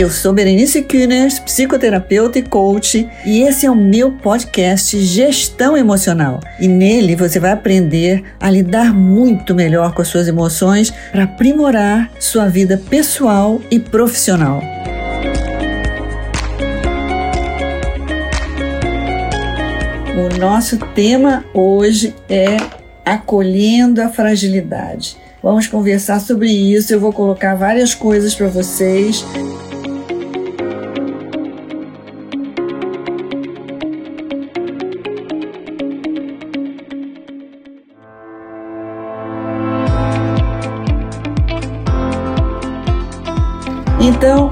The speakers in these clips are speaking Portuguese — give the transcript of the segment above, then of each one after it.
Eu sou Berenice Kühners, psicoterapeuta e coach, e esse é o meu podcast Gestão Emocional. E nele você vai aprender a lidar muito melhor com as suas emoções para aprimorar sua vida pessoal e profissional. O nosso tema hoje é acolhendo a fragilidade. Vamos conversar sobre isso. Eu vou colocar várias coisas para vocês.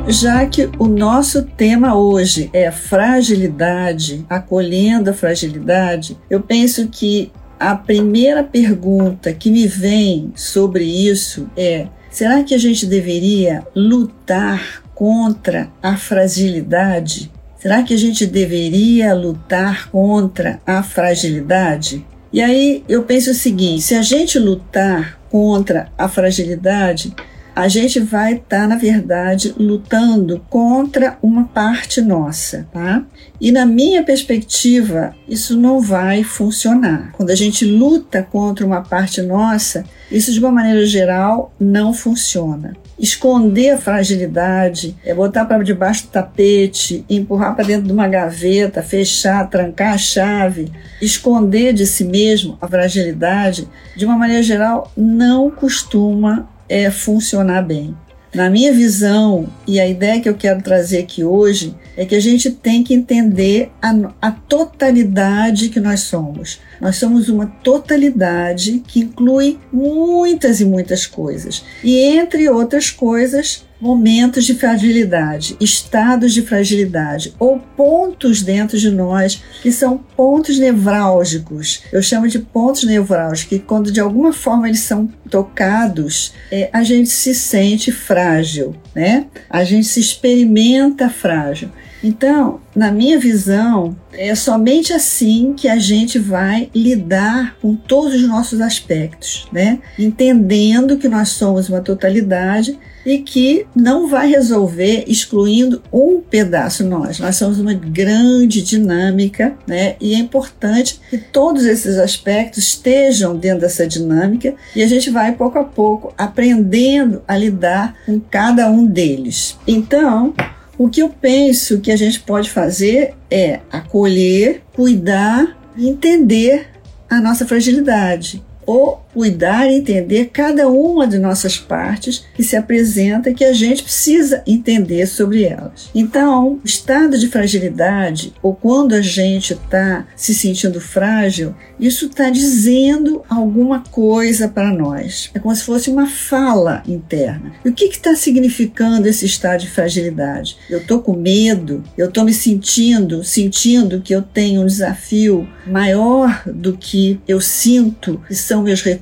Já que o nosso tema hoje é fragilidade, acolhendo a fragilidade, eu penso que a primeira pergunta que me vem sobre isso é: será que a gente deveria lutar contra a fragilidade? Será que a gente deveria lutar contra a fragilidade? E aí eu penso o seguinte: se a gente lutar contra a fragilidade, a gente vai estar, tá, na verdade, lutando contra uma parte nossa, tá? E na minha perspectiva, isso não vai funcionar. Quando a gente luta contra uma parte nossa, isso de uma maneira geral não funciona. Esconder a fragilidade, é botar para debaixo do tapete, empurrar para dentro de uma gaveta, fechar, trancar a chave, esconder de si mesmo a fragilidade, de uma maneira geral, não costuma é, funcionar bem. Na minha visão, e a ideia que eu quero trazer aqui hoje, é que a gente tem que entender a, a, totalidade que nós somos. Nós somos uma totalidade que inclui muitas e muitas coisas. E entre outras coisas, momentos de fragilidade, estados de fragilidade ou pontos dentro de nós que são pontos nevrálgicos. Eu chamo de pontos nevrálgicos, que quando de alguma forma eles são tocados, é, a gente se sente frágil, né? A gente se experimenta frágil. Então, na minha visão, é somente assim que a gente vai lidar com todos os nossos aspectos, né? Entendendo que nós somos uma totalidade e que não vai resolver excluindo um pedaço nós. Nós somos uma grande dinâmica, né? E é importante que todos esses aspectos estejam dentro dessa dinâmica e a gente vai pouco a pouco aprendendo a lidar com cada um deles. Então, o que eu penso que a gente pode fazer é acolher, cuidar entender a nossa fragilidade ou cuidar e entender cada uma de nossas partes que se apresenta que a gente precisa entender sobre elas. Então, estado de fragilidade ou quando a gente está se sentindo frágil, isso está dizendo alguma coisa para nós. É como se fosse uma fala interna. E o que está significando esse estado de fragilidade? Eu estou com medo, eu estou me sentindo, sentindo que eu tenho um desafio maior do que eu sinto que são meus recursos.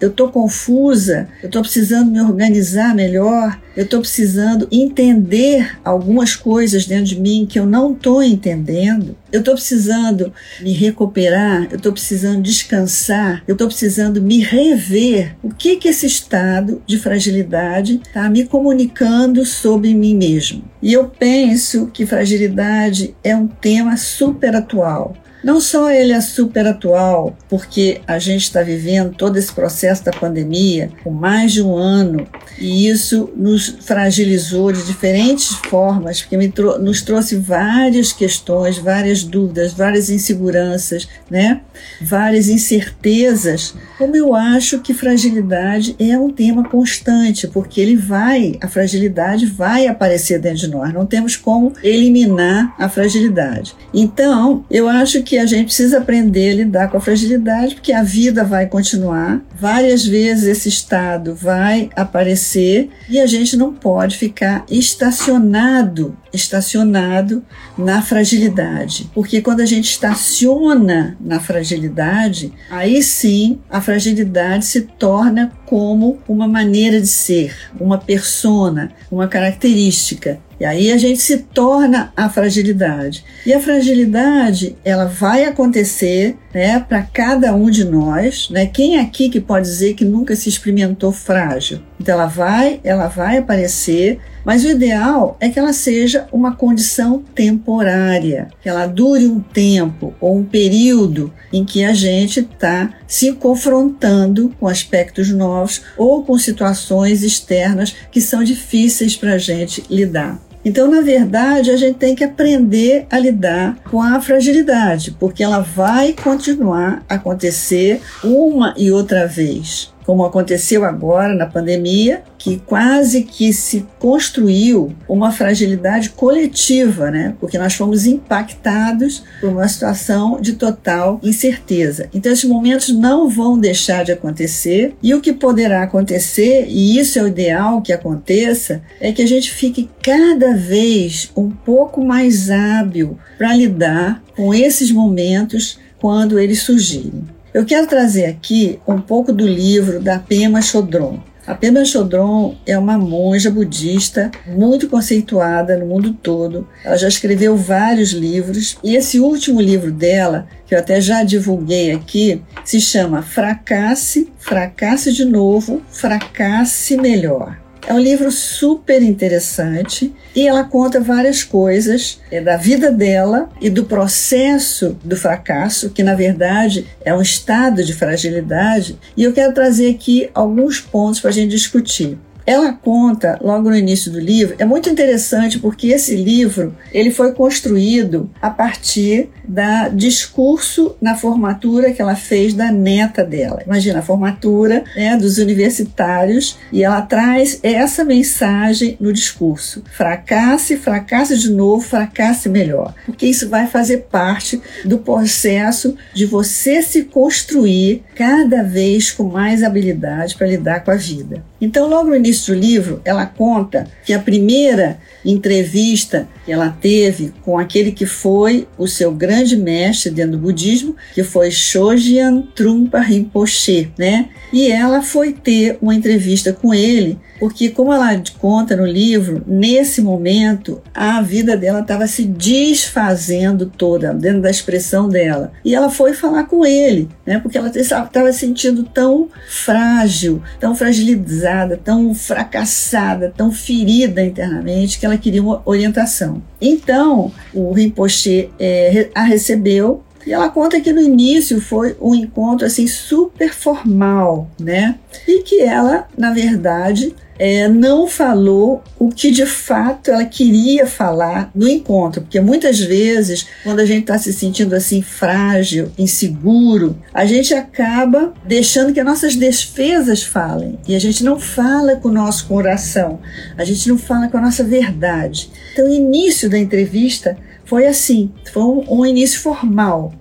Eu estou confusa, eu estou precisando me organizar melhor, eu estou precisando entender algumas coisas dentro de mim que eu não estou entendendo. Eu estou precisando me recuperar, eu estou precisando descansar, eu estou precisando me rever. O que que esse estado de fragilidade está me comunicando sobre mim mesmo? E eu penso que fragilidade é um tema super atual. Não só ele é super atual, porque a gente está vivendo todo esse processo da pandemia com mais de um ano e isso nos fragilizou de diferentes formas, porque nos trouxe várias questões, várias dúvidas, várias inseguranças, né? várias incertezas. Como eu acho que fragilidade é um tema constante, porque ele vai, a fragilidade vai aparecer dentro de nós. Não temos como eliminar a fragilidade. Então, eu acho que a gente precisa aprender a lidar com a fragilidade, porque a vida vai continuar. Várias vezes esse estado vai aparecer e a gente não pode ficar estacionado, estacionado na fragilidade. Porque quando a gente estaciona na fragilidade, aí sim a fragilidade se torna como uma maneira de ser, uma persona, uma característica. E aí a gente se torna a fragilidade. E a fragilidade, ela vai acontecer, né, para cada um de nós, né? Quem é aqui que pode dizer que nunca se experimentou frágil? Então ela vai, ela vai aparecer, mas o ideal é que ela seja uma condição temporária, que ela dure um tempo ou um período em que a gente está se confrontando com aspectos novos ou com situações externas que são difíceis para a gente lidar. Então, na verdade, a gente tem que aprender a lidar com a fragilidade, porque ela vai continuar a acontecer uma e outra vez como aconteceu agora na pandemia, que quase que se construiu uma fragilidade coletiva, né? Porque nós fomos impactados por uma situação de total incerteza. Então, esses momentos não vão deixar de acontecer, e o que poderá acontecer, e isso é o ideal que aconteça, é que a gente fique cada vez um pouco mais hábil para lidar com esses momentos quando eles surgirem. Eu quero trazer aqui um pouco do livro da Pema Chodron. A Pema Chodron é uma monja budista muito conceituada no mundo todo. Ela já escreveu vários livros e esse último livro dela, que eu até já divulguei aqui, se chama Fracasse, Fracasse de Novo, Fracasse Melhor. É um livro super interessante e ela conta várias coisas é, da vida dela e do processo do fracasso, que na verdade é um estado de fragilidade. E eu quero trazer aqui alguns pontos para a gente discutir. Ela conta logo no início do livro, é muito interessante porque esse livro ele foi construído a partir da discurso na formatura que ela fez da neta dela. Imagina a formatura né, dos universitários e ela traz essa mensagem no discurso: fracasse, fracasse de novo, fracasse melhor, porque isso vai fazer parte do processo de você se construir cada vez com mais habilidade para lidar com a vida. Então, logo no início do livro, ela conta que a primeira entrevista que ela teve com aquele que foi o seu grande mestre dentro do budismo, que foi Shojyan Trungpa Rinpoche, né? E ela foi ter uma entrevista com ele porque, como ela conta no livro, nesse momento a vida dela estava se desfazendo toda, dentro da expressão dela. E ela foi falar com ele, né? porque ela estava se sentindo tão frágil, tão fragilizada, tão fracassada, tão ferida internamente, que ela queria uma orientação. Então, o Rinpoche é, a recebeu e ela conta que no início foi um encontro assim super formal, né? E que ela, na verdade, é, não falou o que de fato ela queria falar no encontro, porque muitas vezes, quando a gente está se sentindo assim frágil, inseguro, a gente acaba deixando que as nossas defesas falem e a gente não fala com o nosso coração, a gente não fala com a nossa verdade. Então, início da entrevista foi assim, foi um, um início formal.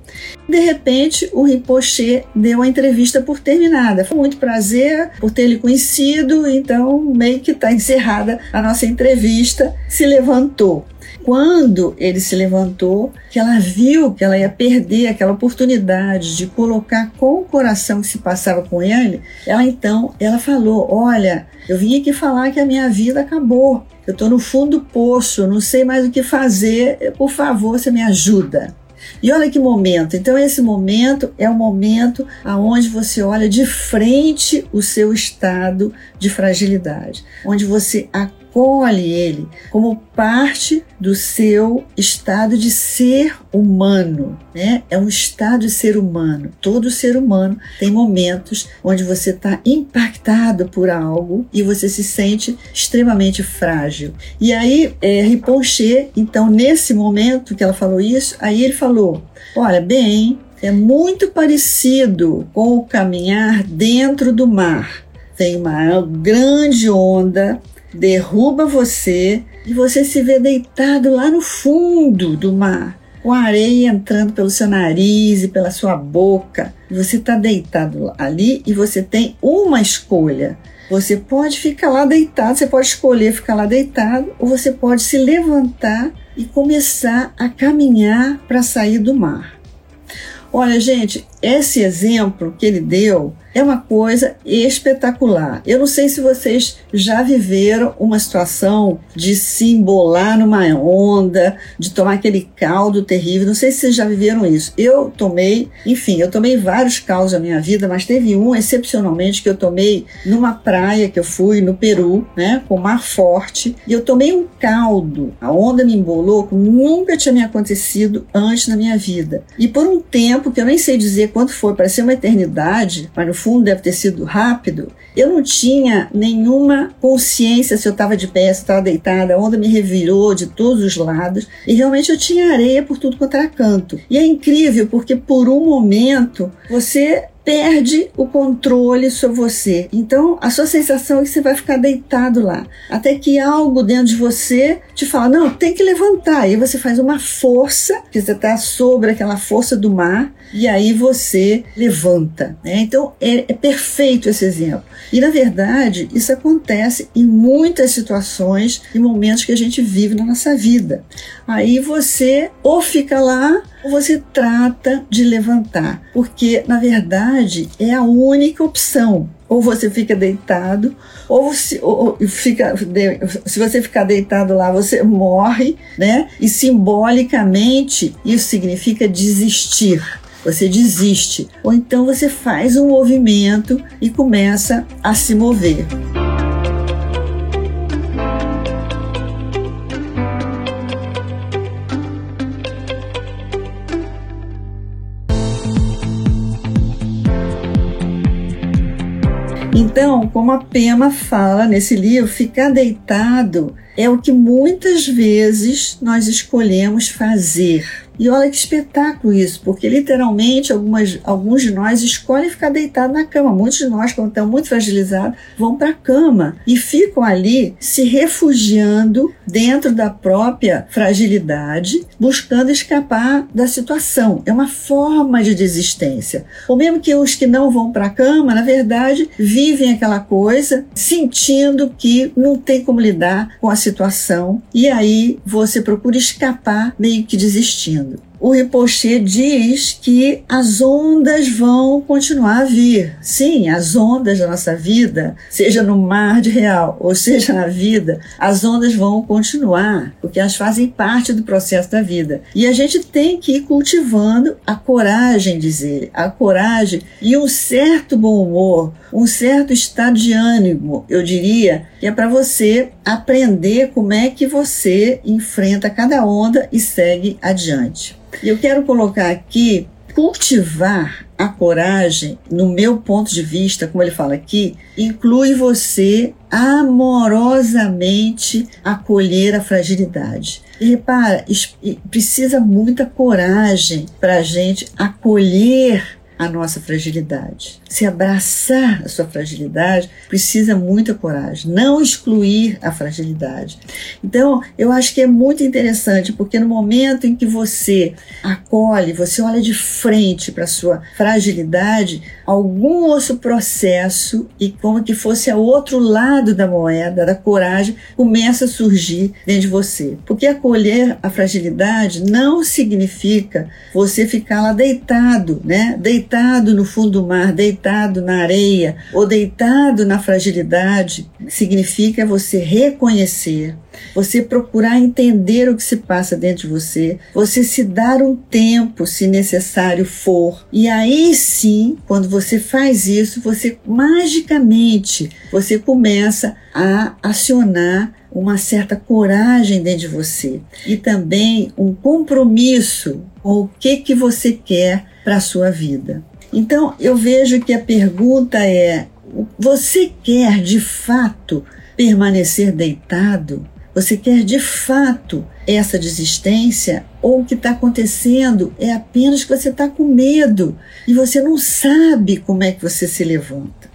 De repente, o Rinpoche deu a entrevista por terminada. Foi muito prazer por ter lhe conhecido, então meio que está encerrada a nossa entrevista. Se levantou. Quando ele se levantou, que ela viu que ela ia perder aquela oportunidade de colocar com o coração que se passava com ele, ela então, ela falou: "Olha, eu vim aqui falar que a minha vida acabou. Eu estou no fundo do poço, não sei mais o que fazer. Por favor, você me ajuda." E olha que momento. Então, esse momento é o momento aonde você olha de frente o seu estado de fragilidade, onde você acolhe ele como parte do seu estado de ser humano, né? É um estado de ser humano. Todo ser humano tem momentos onde você está impactado por algo e você se sente extremamente frágil. E aí, é, então, nesse momento que ela falou isso, aí ele falou: Olha, bem, é muito parecido com o caminhar dentro do mar. Tem uma grande onda derruba você e você se vê deitado lá no fundo do mar, com a areia entrando pelo seu nariz e pela sua boca. Você está deitado ali e você tem uma escolha. Você pode ficar lá deitado, você pode escolher ficar lá deitado, ou você pode se levantar e começar a caminhar para sair do mar. Olha, gente, esse exemplo que ele deu é uma coisa espetacular. Eu não sei se vocês já viveram uma situação de se embolar numa onda, de tomar aquele caldo terrível. Não sei se vocês já viveram isso. Eu tomei, enfim, eu tomei vários caldos na minha vida, mas teve um excepcionalmente que eu tomei numa praia que eu fui no Peru, né, com mar forte, e eu tomei um caldo. A onda me embolou nunca tinha me acontecido antes na minha vida. E por um tempo que eu nem sei dizer quanto foi, parecia uma eternidade, mas no fundo deve ter sido rápido, eu não tinha nenhuma consciência se eu estava de pé, se estava deitada, a onda me revirou de todos os lados e realmente eu tinha areia por tudo quanto era canto. E é incrível porque por um momento você perde o controle sobre você. Então, a sua sensação é que você vai ficar deitado lá, até que algo dentro de você te fala: "Não, tem que levantar". E você faz uma força, que você está sobre aquela força do mar, e aí você levanta. Né? Então, é, é perfeito esse exemplo. E na verdade, isso acontece em muitas situações e momentos que a gente vive na nossa vida. Aí você ou fica lá você trata de levantar, porque na verdade é a única opção. Ou você fica deitado, ou, se, ou fica, se você ficar deitado lá, você morre, né? E simbolicamente isso significa desistir você desiste. Ou então você faz um movimento e começa a se mover. Então, como a Pema fala nesse livro, ficar deitado é o que muitas vezes nós escolhemos fazer. E olha que espetáculo isso, porque literalmente algumas, alguns de nós escolhem ficar deitado na cama. Muitos de nós, quando estão muito fragilizados, vão para a cama e ficam ali se refugiando dentro da própria fragilidade, buscando escapar da situação. É uma forma de desistência. Ou mesmo que os que não vão para a cama, na verdade, vivem aquela coisa sentindo que não tem como lidar com a situação e aí você procura escapar meio que desistindo and o Rinpoche diz que as ondas vão continuar a vir. Sim, as ondas da nossa vida, seja no mar de real ou seja na vida, as ondas vão continuar, porque elas fazem parte do processo da vida. E a gente tem que ir cultivando a coragem, dizer, a coragem e um certo bom humor, um certo estado de ânimo, eu diria, que é para você aprender como é que você enfrenta cada onda e segue adiante. E eu quero colocar aqui cultivar a coragem, no meu ponto de vista, como ele fala aqui, inclui você amorosamente acolher a fragilidade. E repara, precisa muita coragem para a gente acolher a nossa fragilidade. Se abraçar a sua fragilidade precisa muita coragem, não excluir a fragilidade. Então, eu acho que é muito interessante, porque no momento em que você acolhe, você olha de frente para a sua fragilidade, algum outro processo, e como que fosse o outro lado da moeda, da coragem, começa a surgir dentro de você. Porque acolher a fragilidade não significa você ficar lá deitado, né? Deitado deitado no fundo do mar, deitado na areia ou deitado na fragilidade, significa você reconhecer, você procurar entender o que se passa dentro de você, você se dar um tempo, se necessário for. E aí sim, quando você faz isso, você magicamente você começa a acionar uma certa coragem dentro de você e também um compromisso com o que que você quer para a sua vida. Então, eu vejo que a pergunta é: você quer de fato permanecer deitado? Você quer de fato essa desistência? Ou o que está acontecendo é apenas que você está com medo e você não sabe como é que você se levanta?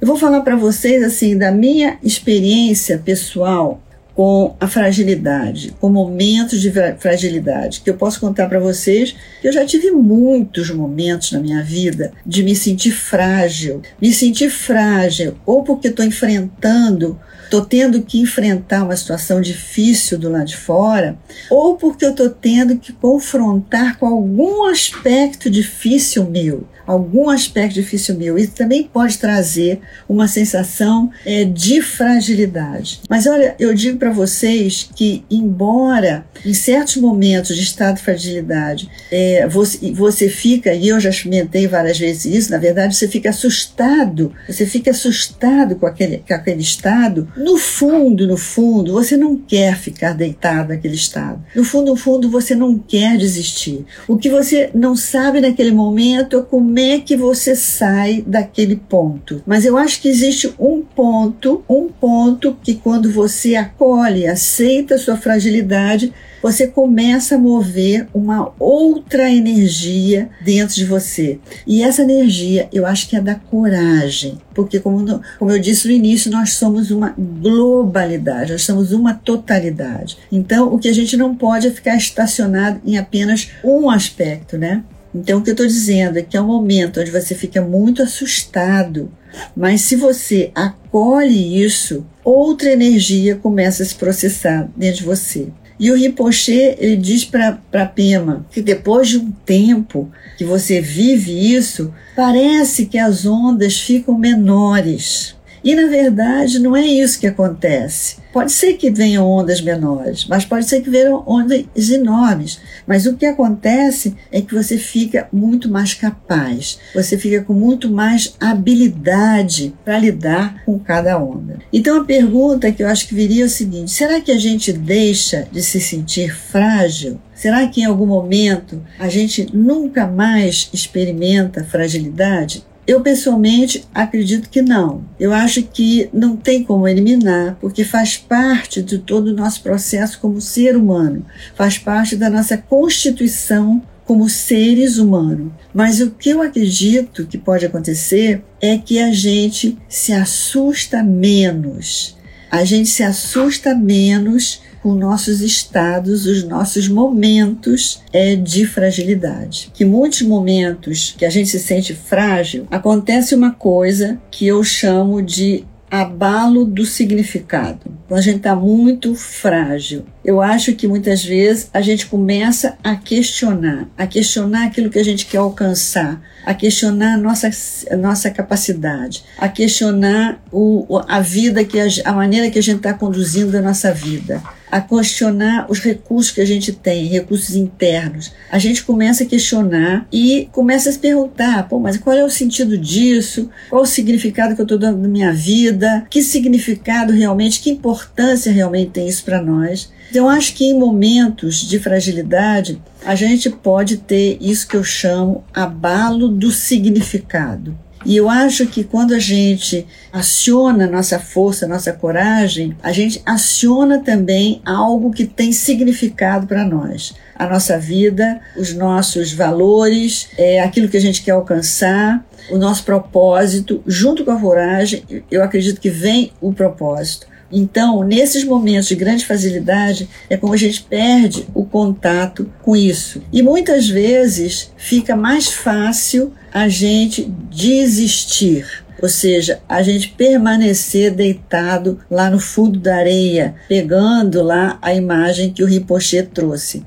Eu vou falar para vocês assim da minha experiência pessoal com a fragilidade, com momentos de fragilidade, que eu posso contar para vocês que eu já tive muitos momentos na minha vida de me sentir frágil, me sentir frágil ou porque estou enfrentando, estou tendo que enfrentar uma situação difícil do lado de fora, ou porque eu estou tendo que confrontar com algum aspecto difícil meu, algum aspecto difícil meu. Isso também pode trazer uma sensação é, de fragilidade. Mas olha, eu digo para vocês que, embora em certos momentos de estado de fragilidade é, você, você fica, e eu já experimentei várias vezes isso, na verdade, você fica assustado, você fica assustado com aquele, com aquele estado. No fundo, no fundo, você não quer ficar deitado naquele estado. No fundo, no fundo, você não quer desistir. O que você não sabe naquele momento é como é que você sai daquele ponto. Mas eu acho que existe um ponto, um ponto que quando você acolhe, aceita a sua fragilidade, você começa a mover uma outra energia dentro de você. E essa energia, eu acho que é da coragem, porque como, como eu disse no início, nós somos uma globalidade, nós somos uma totalidade. Então, o que a gente não pode é ficar estacionado em apenas um aspecto, né? Então, o que eu estou dizendo é que é um momento onde você fica muito assustado, mas se você acolhe isso, outra energia começa a se processar dentro de você. E o Rinpoche, ele diz para Pema que depois de um tempo que você vive isso, parece que as ondas ficam menores. E na verdade não é isso que acontece. Pode ser que venham ondas menores, mas pode ser que venham ondas enormes. Mas o que acontece é que você fica muito mais capaz, você fica com muito mais habilidade para lidar com cada onda. Então a pergunta que eu acho que viria é o seguinte: será que a gente deixa de se sentir frágil? Será que em algum momento a gente nunca mais experimenta fragilidade? Eu pessoalmente acredito que não. Eu acho que não tem como eliminar, porque faz parte de todo o nosso processo como ser humano, faz parte da nossa constituição como seres humanos. Mas o que eu acredito que pode acontecer é que a gente se assusta menos. A gente se assusta menos com nossos estados, os nossos momentos é, de fragilidade. Que muitos momentos que a gente se sente frágil, acontece uma coisa que eu chamo de abalo do significado. Quando a gente está muito frágil. Eu acho que muitas vezes a gente começa a questionar, a questionar aquilo que a gente quer alcançar, a questionar a nossa, a nossa capacidade, a questionar o, a vida, que a, a maneira que a gente está conduzindo a nossa vida a questionar os recursos que a gente tem, recursos internos. A gente começa a questionar e começa a se perguntar: pô, mas qual é o sentido disso? Qual o significado que eu estou dando na minha vida? Que significado realmente, que importância realmente tem isso para nós? Então, eu acho que em momentos de fragilidade, a gente pode ter isso que eu chamo abalo do significado. E eu acho que quando a gente aciona nossa força, nossa coragem, a gente aciona também algo que tem significado para nós. A nossa vida, os nossos valores, é, aquilo que a gente quer alcançar, o nosso propósito, junto com a coragem, eu acredito que vem o propósito. Então, nesses momentos de grande facilidade, é como a gente perde o contato com isso. E muitas vezes fica mais fácil a gente desistir. Ou seja, a gente permanecer deitado lá no fundo da areia, pegando lá a imagem que o Rinpoche trouxe.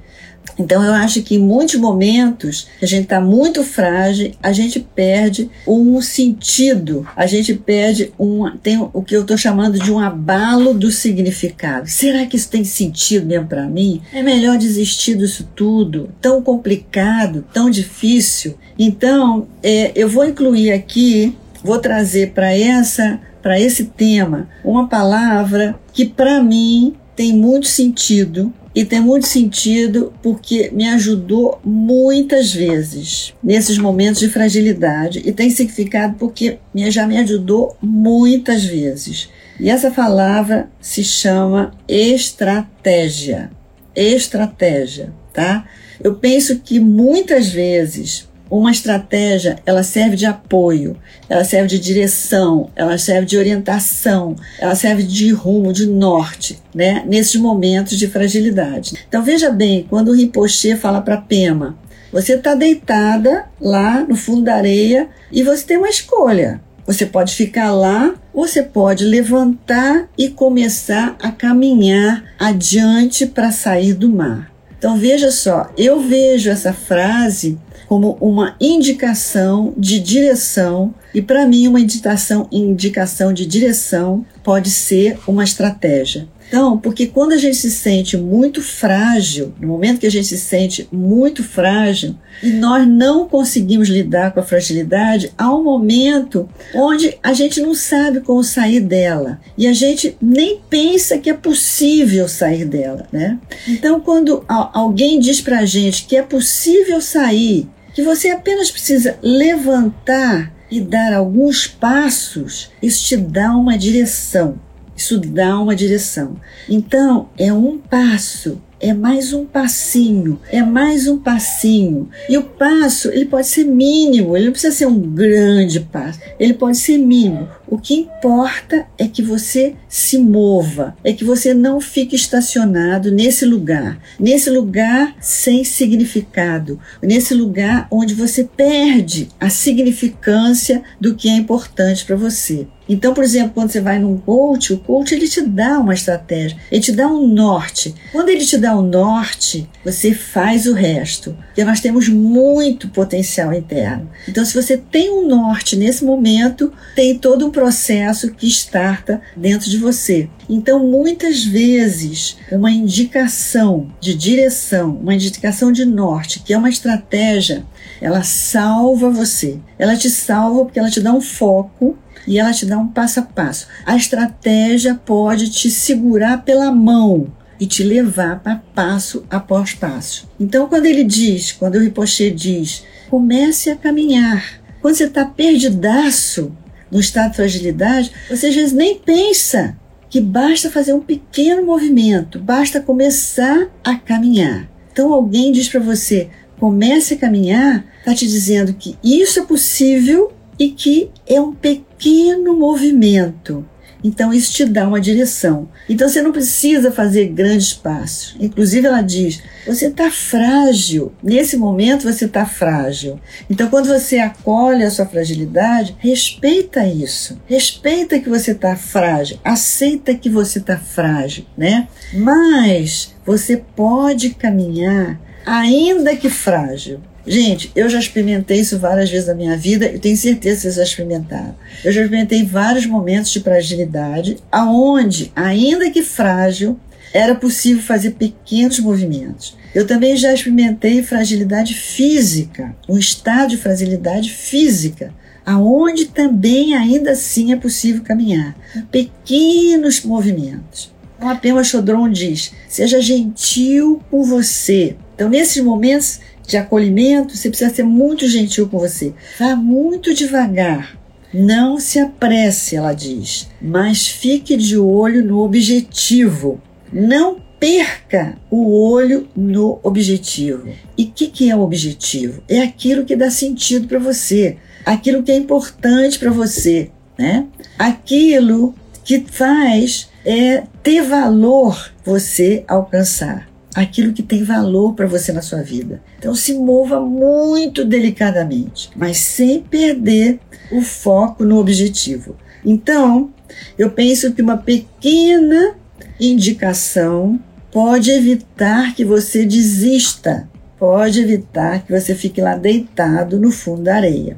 Então eu acho que em muitos momentos a gente está muito frágil, a gente perde um sentido, a gente perde um tem o que eu estou chamando de um abalo do significado. Será que isso tem sentido mesmo para mim? É melhor desistir disso tudo, tão complicado, tão difícil. Então é, eu vou incluir aqui, vou trazer para essa para esse tema uma palavra que para mim tem muito sentido e tem muito sentido porque me ajudou muitas vezes nesses momentos de fragilidade e tem significado porque já me ajudou muitas vezes. E essa palavra se chama estratégia. Estratégia, tá? Eu penso que muitas vezes uma estratégia, ela serve de apoio, ela serve de direção, ela serve de orientação, ela serve de rumo, de norte, né? Nesses momentos de fragilidade. Então veja bem, quando o Rinpoche fala para Pema, você está deitada lá no fundo da areia e você tem uma escolha. Você pode ficar lá, você pode levantar e começar a caminhar adiante para sair do mar. Então veja só, eu vejo essa frase como uma indicação de direção e para mim uma indicação, indicação de direção pode ser uma estratégia. Então, porque quando a gente se sente muito frágil, no momento que a gente se sente muito frágil, e nós não conseguimos lidar com a fragilidade, há um momento onde a gente não sabe como sair dela. E a gente nem pensa que é possível sair dela, né? Então, quando alguém diz pra gente que é possível sair, que você apenas precisa levantar e dar alguns passos, isso te dá uma direção. Isso dá uma direção. Então, é um passo é mais um passinho, é mais um passinho. E o passo, ele pode ser mínimo, ele não precisa ser um grande passo, ele pode ser mínimo. O que importa é que você se mova, é que você não fique estacionado nesse lugar, nesse lugar sem significado, nesse lugar onde você perde a significância do que é importante para você. Então, por exemplo, quando você vai num coach, o coach ele te dá uma estratégia, ele te dá um norte. Quando ele te dá o um norte, você faz o resto. Porque nós temos muito potencial interno. Então, se você tem um norte nesse momento, tem todo um processo que starta dentro de você. Então, muitas vezes, uma indicação de direção, uma indicação de norte, que é uma estratégia, ela salva você. Ela te salva porque ela te dá um foco e ela te dá um passo a passo. A estratégia pode te segurar pela mão e te levar para passo após passo. Então, quando ele diz, quando o Ripochet diz, comece a caminhar. Quando você está perdidaço no estado de fragilidade, você às vezes nem pensa que basta fazer um pequeno movimento, basta começar a caminhar. Então, alguém diz para você, comece a caminhar, está te dizendo que isso é possível e que é um pequeno movimento. Então isso te dá uma direção. Então você não precisa fazer grandes passos. Inclusive ela diz: você está frágil. Nesse momento você está frágil. Então quando você acolhe a sua fragilidade, respeita isso. Respeita que você está frágil. Aceita que você está frágil, né? Mas você pode caminhar ainda que frágil. Gente, eu já experimentei isso várias vezes na minha vida e tenho certeza que vocês já experimentaram. Eu já experimentei vários momentos de fragilidade, aonde, ainda que frágil, era possível fazer pequenos movimentos. Eu também já experimentei fragilidade física, um estado de fragilidade física, aonde também ainda assim é possível caminhar. Pequenos movimentos. A Pema Chodron diz: seja gentil com você. Então, nesses momentos, de acolhimento, você precisa ser muito gentil com você. Vá muito devagar. Não se apresse, ela diz, mas fique de olho no objetivo. Não perca o olho no objetivo. E o que, que é o objetivo? É aquilo que dá sentido para você, aquilo que é importante para você, né? Aquilo que faz é ter valor você alcançar aquilo que tem valor para você na sua vida. Então se mova muito delicadamente, mas sem perder o foco no objetivo. Então, eu penso que uma pequena indicação pode evitar que você desista, pode evitar que você fique lá deitado no fundo da areia.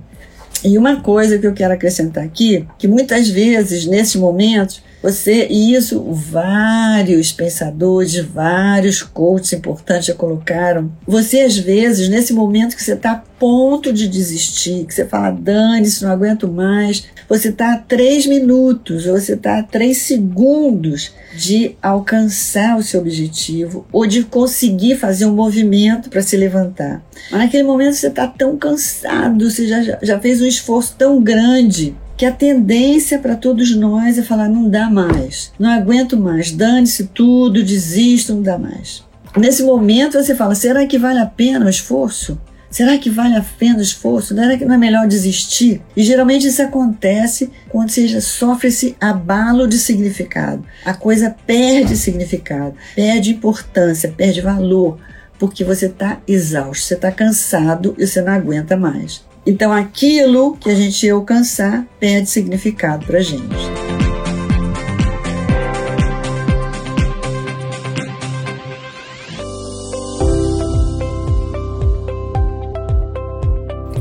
E uma coisa que eu quero acrescentar aqui, que muitas vezes nesses momentos você, e isso vários pensadores, vários coaches importantes já colocaram. Você, às vezes, nesse momento que você está a ponto de desistir, que você fala, dane-se, não aguento mais, você está a três minutos, ou você está a três segundos de alcançar o seu objetivo, ou de conseguir fazer um movimento para se levantar. Mas naquele momento você está tão cansado, você já, já fez um esforço tão grande que a tendência para todos nós é falar: não dá mais, não aguento mais, dane-se tudo, desisto, não dá mais. Nesse momento você fala: será que vale a pena o esforço? Será que vale a pena o esforço? Será que não é melhor desistir? E geralmente isso acontece quando você sofre esse abalo de significado. A coisa perde significado, perde importância, perde valor, porque você está exausto, você está cansado e você não aguenta mais. Então aquilo que a gente alcançar perde significado para a gente.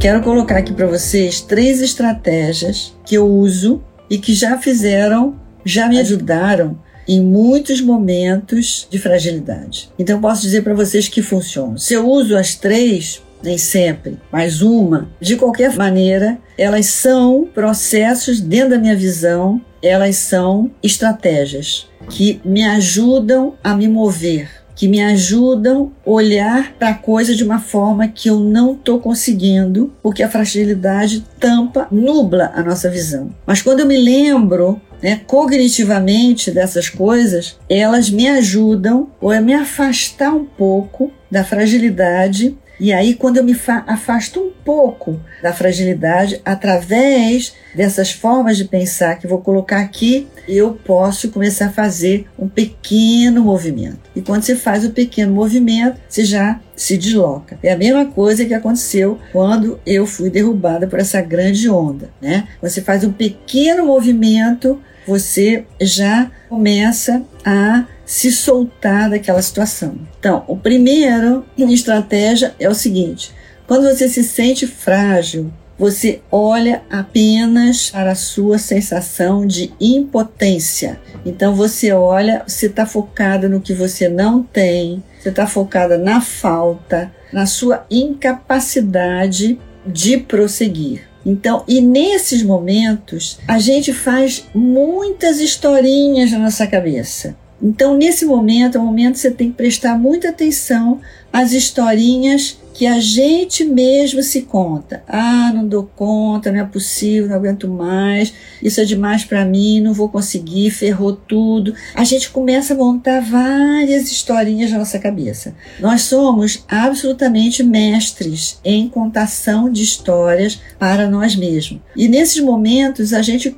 quero colocar aqui para vocês três estratégias que eu uso e que já fizeram, já me ajudaram em muitos momentos de fragilidade. Então posso dizer para vocês que funcionam. Se eu uso as três, nem sempre, mas uma, de qualquer maneira, elas são processos dentro da minha visão, elas são estratégias que me ajudam a me mover, que me ajudam a olhar para a coisa de uma forma que eu não estou conseguindo, porque a fragilidade tampa, nubla a nossa visão. Mas quando eu me lembro né, cognitivamente dessas coisas, elas me ajudam ou a me afastar um pouco da fragilidade e aí, quando eu me afasto um pouco da fragilidade, através dessas formas de pensar que vou colocar aqui, eu posso começar a fazer um pequeno movimento. E quando você faz o pequeno movimento, você já se desloca. É a mesma coisa que aconteceu quando eu fui derrubada por essa grande onda, né? Você faz um pequeno movimento, você já começa a se soltar daquela situação. Então, o primeiro estratégia é o seguinte: quando você se sente frágil, você olha apenas para a sua sensação de impotência. Então você olha, você está focada no que você não tem, você está focada na falta, na sua incapacidade de prosseguir. Então, e nesses momentos, a gente faz muitas historinhas na nossa cabeça. Então, nesse momento, é um momento que você tem que prestar muita atenção às historinhas que a gente mesmo se conta. Ah, não dou conta, não é possível, não aguento mais, isso é demais para mim, não vou conseguir, ferrou tudo. A gente começa a montar várias historinhas na nossa cabeça. Nós somos absolutamente mestres em contação de histórias para nós mesmos. E nesses momentos a gente,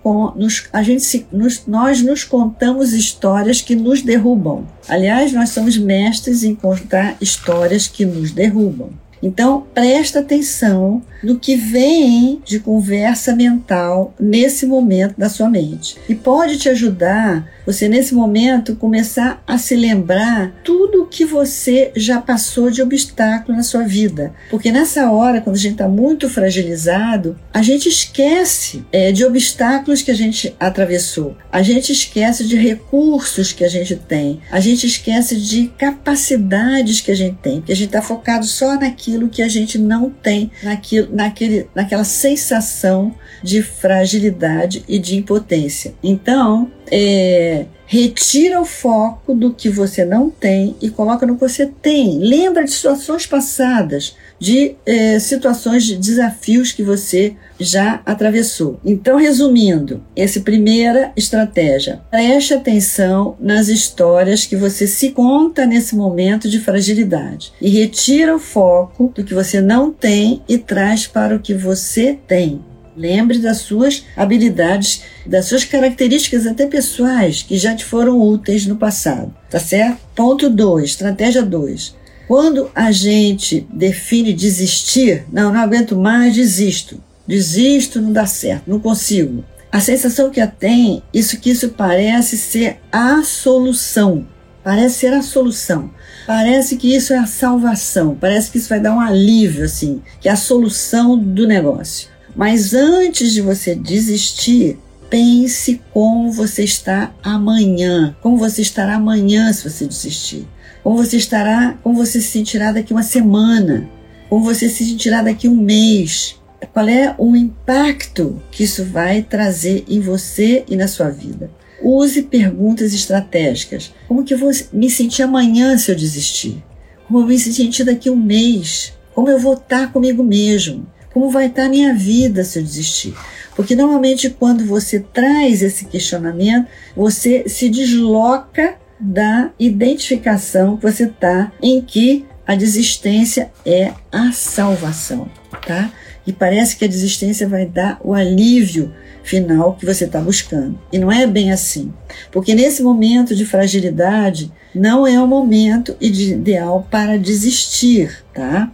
a gente se, nos, nós nos contamos histórias que nos derrubam. Aliás, nós somos mestres em contar histórias que nos derrubam. Então, presta atenção no que vem de conversa mental nesse momento da sua mente. E pode te ajudar você nesse momento começar a se lembrar tudo que você já passou de obstáculo na sua vida. Porque nessa hora, quando a gente está muito fragilizado, a gente esquece é, de obstáculos que a gente atravessou, a gente esquece de recursos que a gente tem, a gente esquece de capacidades que a gente tem, porque a gente está focado só naquilo que a gente não tem, naquilo, naquele, naquela sensação de fragilidade e de impotência. Então, é, retira o foco do que você não tem e coloca no que você tem. Lembra de situações passadas, de é, situações de desafios que você já atravessou. Então, resumindo, essa primeira estratégia, preste atenção nas histórias que você se conta nesse momento de fragilidade e retira o foco do que você não tem e traz para o que você tem. Lembre das suas habilidades, das suas características até pessoais que já te foram úteis no passado, tá certo? Ponto 2, estratégia 2. Quando a gente define desistir, não, não aguento mais, desisto. Desisto, não dá certo, não consigo. A sensação que a tem, isso que isso parece ser a solução. Parece ser a solução. Parece que isso é a salvação. Parece que isso vai dar um alívio, assim, que é a solução do negócio. Mas antes de você desistir, pense como você está amanhã, como você estará amanhã se você desistir, como você estará, como você se sentirá daqui uma semana, como você se sentirá daqui um mês. Qual é o impacto que isso vai trazer em você e na sua vida? Use perguntas estratégicas. Como que eu vou me sentir amanhã se eu desistir? Como eu vou me sentir daqui um mês? Como eu vou estar comigo mesmo? Como vai estar a minha vida se eu desistir? Porque normalmente quando você traz esse questionamento, você se desloca da identificação que você está em que a desistência é a salvação, tá? E parece que a desistência vai dar o alívio final que você está buscando. E não é bem assim. Porque nesse momento de fragilidade, não é o momento ideal para desistir, tá?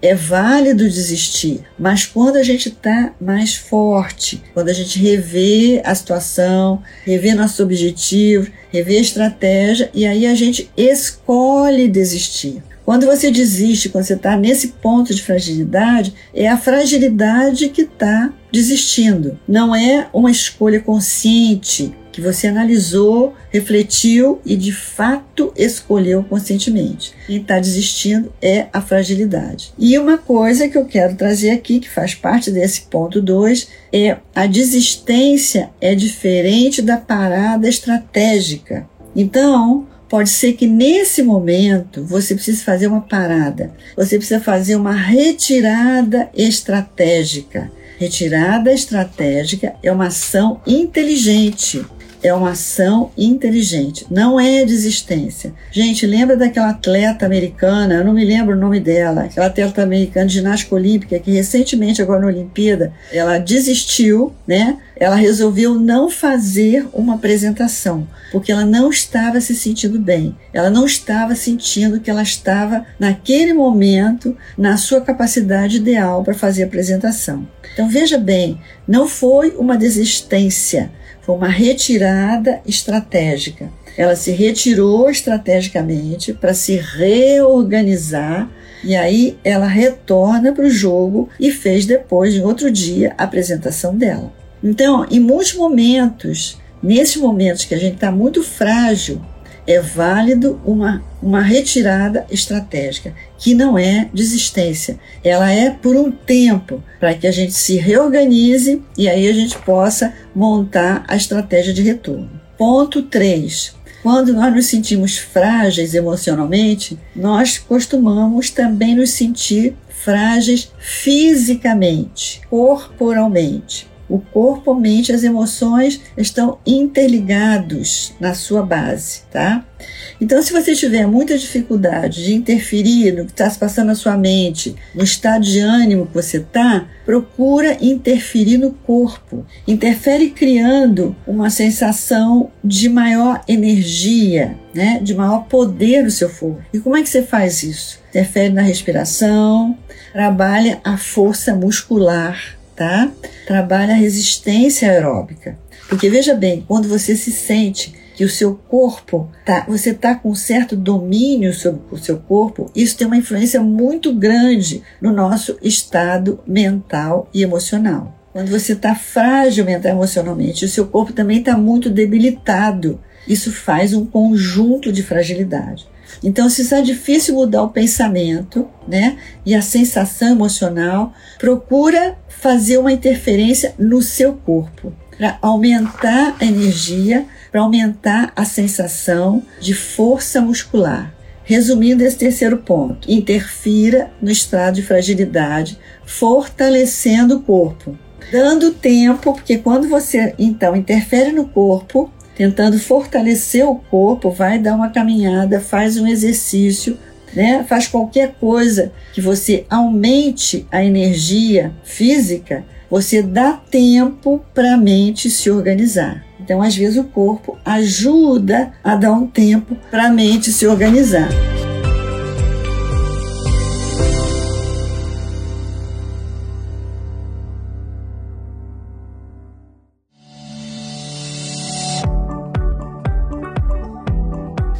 é válido desistir, mas quando a gente está mais forte, quando a gente revê a situação, revê nosso objetivo, revê a estratégia e aí a gente escolhe desistir. Quando você desiste, quando você está nesse ponto de fragilidade, é a fragilidade que está desistindo. Não é uma escolha consciente que você analisou, refletiu e de fato escolheu conscientemente. Quem está desistindo é a fragilidade. E uma coisa que eu quero trazer aqui, que faz parte desse ponto 2, é a desistência é diferente da parada estratégica. Então, Pode ser que nesse momento você precise fazer uma parada, você precisa fazer uma retirada estratégica. Retirada estratégica é uma ação inteligente é uma ação inteligente, não é desistência. Gente, lembra daquela atleta americana, eu não me lembro o nome dela, aquela atleta americana de ginástica olímpica que recentemente, agora na Olimpíada, ela desistiu, né? Ela resolveu não fazer uma apresentação, porque ela não estava se sentindo bem. Ela não estava sentindo que ela estava, naquele momento, na sua capacidade ideal para fazer a apresentação. Então, veja bem, não foi uma desistência foi uma retirada estratégica. Ela se retirou estrategicamente para se reorganizar e aí ela retorna para o jogo e fez depois, em outro dia, a apresentação dela. Então, em muitos momentos, nesses momentos que a gente está muito frágil, é válido uma, uma retirada estratégica, que não é desistência. Ela é por um tempo, para que a gente se reorganize e aí a gente possa montar a estratégia de retorno. Ponto 3. Quando nós nos sentimos frágeis emocionalmente, nós costumamos também nos sentir frágeis fisicamente, corporalmente. O corpo, mente e as emoções estão interligados na sua base, tá? Então, se você tiver muita dificuldade de interferir no que está se passando na sua mente, no estado de ânimo que você está, procura interferir no corpo. Interfere criando uma sensação de maior energia, né? de maior poder no seu corpo. E como é que você faz isso? Interfere na respiração, trabalha a força muscular tá? Trabalha a resistência aeróbica. Porque veja bem, quando você se sente que o seu corpo tá, você tá com um certo domínio sobre o seu corpo, isso tem uma influência muito grande no nosso estado mental e emocional. Quando você está frágil mental e emocionalmente, o seu corpo também está muito debilitado. Isso faz um conjunto de fragilidade. Então, se está difícil mudar o pensamento, né, e a sensação emocional, procura fazer uma interferência no seu corpo para aumentar a energia, para aumentar a sensação de força muscular. Resumindo esse terceiro ponto, interfira no estado de fragilidade, fortalecendo o corpo, dando tempo, porque quando você então interfere no corpo, tentando fortalecer o corpo, vai dar uma caminhada, faz um exercício, né? Faz qualquer coisa que você aumente a energia física, você dá tempo para a mente se organizar. Então, às vezes, o corpo ajuda a dar um tempo para a mente se organizar.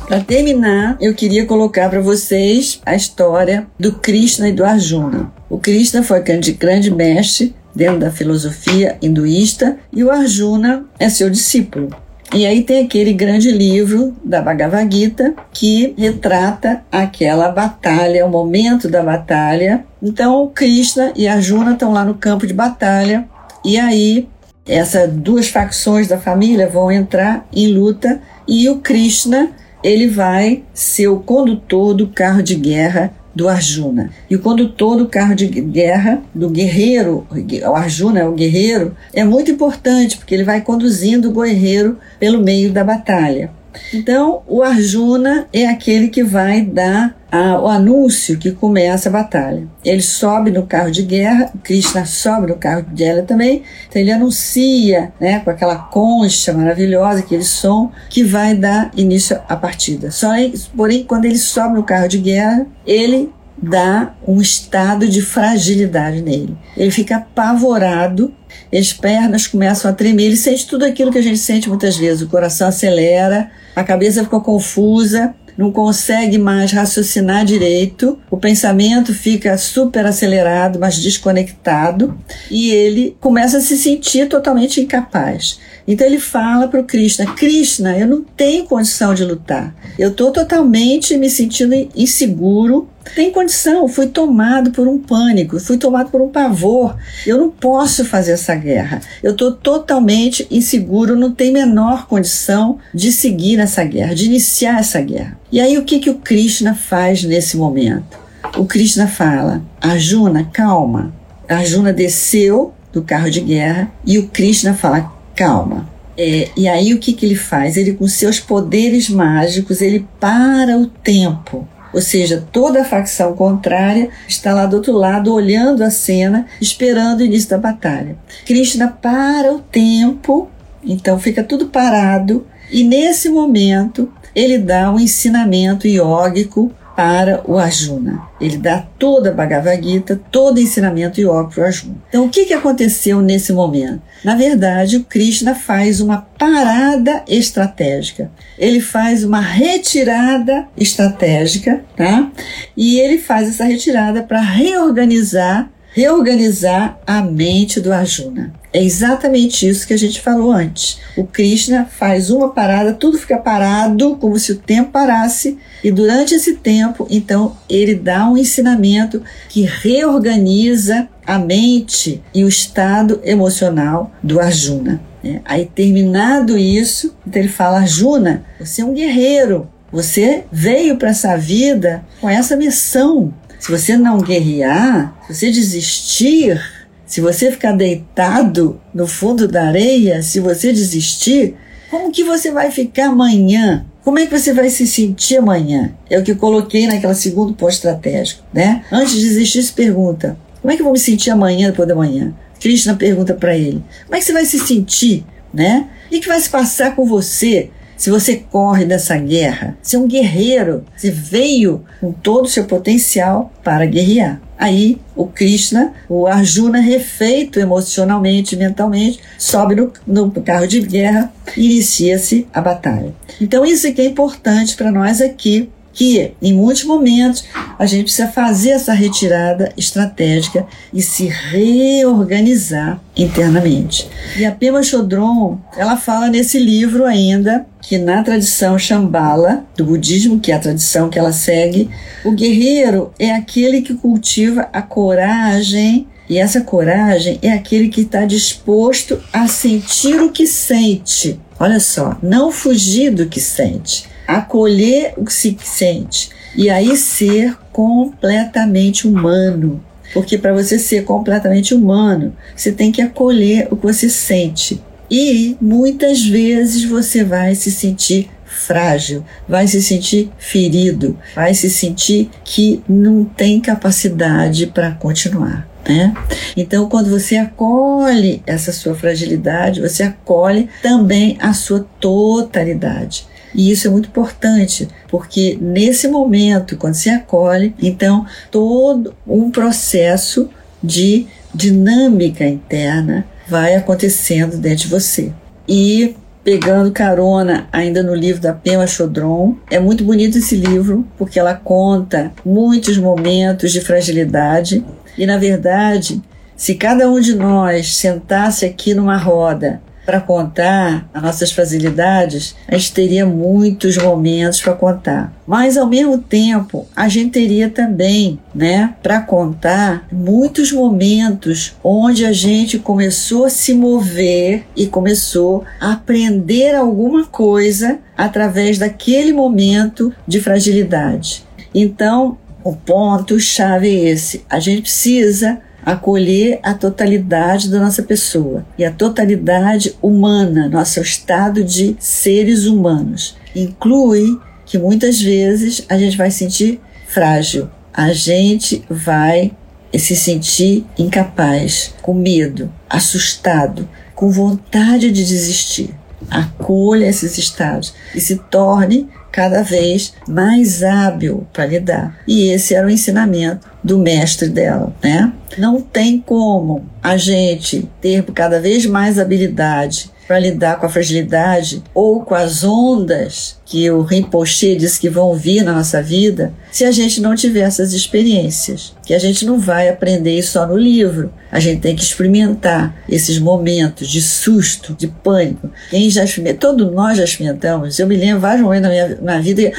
Para terminar, eu queria colocar para vocês a história do Krishna e do Arjuna. O Krishna foi grande, grande mestre dentro da filosofia hinduísta e o Arjuna é seu discípulo. E aí tem aquele grande livro da Bhagavad Gita que retrata aquela batalha, o momento da batalha. Então, Krishna e Arjuna estão lá no campo de batalha e aí essas duas facções da família vão entrar em luta e o Krishna ele vai ser o condutor do carro de guerra do Arjuna. E o condutor do carro de guerra, do guerreiro, o Arjuna é o guerreiro, é muito importante porque ele vai conduzindo o guerreiro pelo meio da batalha. Então, o Arjuna é aquele que vai dar a, o anúncio que começa a batalha. Ele sobe no carro de guerra, Krishna sobe no carro de guerra também, então ele anuncia, né, com aquela concha maravilhosa, aquele som, que vai dar início à partida. Só, porém, quando ele sobe no carro de guerra, ele dá um estado de fragilidade nele. Ele fica apavorado, as pernas começam a tremer, ele sente tudo aquilo que a gente sente muitas vezes, o coração acelera, a cabeça fica confusa, não consegue mais raciocinar direito, o pensamento fica super acelerado, mas desconectado, e ele começa a se sentir totalmente incapaz. Então ele fala para o Krishna: Krishna, eu não tenho condição de lutar. Eu estou totalmente me sentindo inseguro. Tem condição, fui tomado por um pânico, fui tomado por um pavor. Eu não posso fazer essa guerra. Eu estou totalmente inseguro, não tenho menor condição de seguir essa guerra, de iniciar essa guerra. E aí o que, que o Krishna faz nesse momento? O Krishna fala: Arjuna, calma. Arjuna desceu do carro de guerra e o Krishna fala: calma. É, e aí o que, que ele faz? Ele com seus poderes mágicos, ele para o tempo. Ou seja, toda a facção contrária está lá do outro lado, olhando a cena, esperando o início da batalha. Krishna para o tempo, então fica tudo parado, e nesse momento ele dá um ensinamento iógico para o Arjuna. Ele dá toda a Bhagavad Gita, todo o ensinamento yoga para o Arjuna. Então, o que, que aconteceu nesse momento? Na verdade, o Krishna faz uma parada estratégica. Ele faz uma retirada estratégica, tá? E ele faz essa retirada para reorganizar reorganizar a mente do Arjuna. É exatamente isso que a gente falou antes. O Krishna faz uma parada, tudo fica parado, como se o tempo parasse, e durante esse tempo, então, ele dá um ensinamento que reorganiza a mente e o estado emocional do Arjuna. Né? Aí, terminado isso, então ele fala: Arjuna, você é um guerreiro, você veio para essa vida com essa missão se você não guerrear, se você desistir, se você ficar deitado no fundo da areia, se você desistir, como que você vai ficar amanhã? Como é que você vai se sentir amanhã? É o que eu coloquei naquela segundo ponto estratégico, né? Antes de desistir, se pergunta: como é que eu vou me sentir amanhã depois da manhã? Krishna pergunta para ele: como é que você vai se sentir, né? O que vai se passar com você se você corre dessa guerra, você é um guerreiro, você veio com todo o seu potencial para guerrear. Aí o Krishna, o Arjuna refeito emocionalmente, mentalmente, sobe no, no carro de guerra e inicia-se a batalha. Então isso aqui é importante para nós aqui que em muitos momentos a gente precisa fazer essa retirada estratégica e se reorganizar internamente. E a Pema Chodron, ela fala nesse livro ainda que na tradição Shambhala do budismo, que é a tradição que ela segue, o guerreiro é aquele que cultiva a coragem e essa coragem é aquele que está disposto a sentir o que sente. Olha só, não fugir do que sente acolher o que se sente e aí ser completamente humano. Porque para você ser completamente humano, você tem que acolher o que você sente. E muitas vezes você vai se sentir frágil, vai se sentir ferido, vai se sentir que não tem capacidade para continuar. Né? Então, quando você acolhe essa sua fragilidade, você acolhe também a sua totalidade. E isso é muito importante, porque nesse momento, quando se acolhe, então todo um processo de dinâmica interna vai acontecendo dentro de você. E pegando carona ainda no livro da Pema Chodron. É muito bonito esse livro, porque ela conta muitos momentos de fragilidade. E, na verdade, se cada um de nós sentasse aqui numa roda para contar as nossas facilidades, a gente teria muitos momentos para contar. Mas ao mesmo tempo, a gente teria também, né, para contar muitos momentos onde a gente começou a se mover e começou a aprender alguma coisa através daquele momento de fragilidade. Então, o ponto chave é esse. A gente precisa acolher a totalidade da nossa pessoa e a totalidade humana, nosso estado de seres humanos. Inclui que muitas vezes a gente vai sentir frágil, a gente vai se sentir incapaz, com medo, assustado, com vontade de desistir. Acolha esses estados e se torne cada vez mais hábil para lidar. E esse era o ensinamento do mestre dela, né? Não tem como a gente ter cada vez mais habilidade para lidar com a fragilidade ou com as ondas que o Rinpoche diz que vão vir na nossa vida se a gente não tiver essas experiências. Que a gente não vai aprender isso só no livro. A gente tem que experimentar esses momentos de susto, de pânico. Quem já experimentou, todos nós já experimentamos. Eu me lembro vários momentos na minha na vida e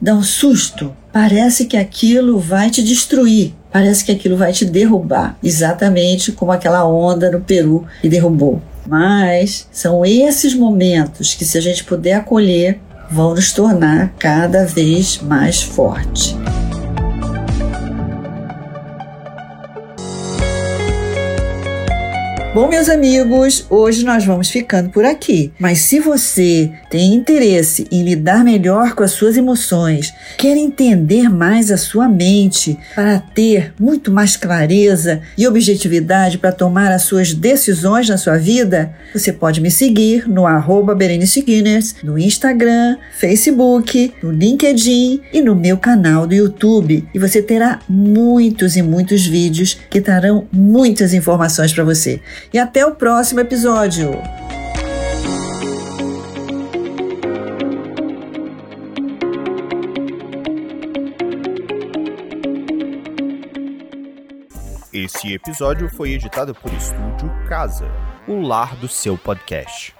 dá um susto. Parece que aquilo vai te destruir. Parece que aquilo vai te derrubar. Exatamente como aquela onda no Peru que derrubou. Mas são esses momentos que, se a gente puder acolher, vão nos tornar cada vez mais forte. Bom, meus amigos, hoje nós vamos ficando por aqui. Mas se você tem interesse em lidar melhor com as suas emoções, quer entender mais a sua mente para ter muito mais clareza e objetividade para tomar as suas decisões na sua vida, você pode me seguir no arroba Berenice Guinness, no Instagram, Facebook, no LinkedIn e no meu canal do YouTube. E você terá muitos e muitos vídeos que trarão muitas informações para você e até o próximo episódio. Esse episódio foi editado por Estúdio Casa, o lar do seu podcast.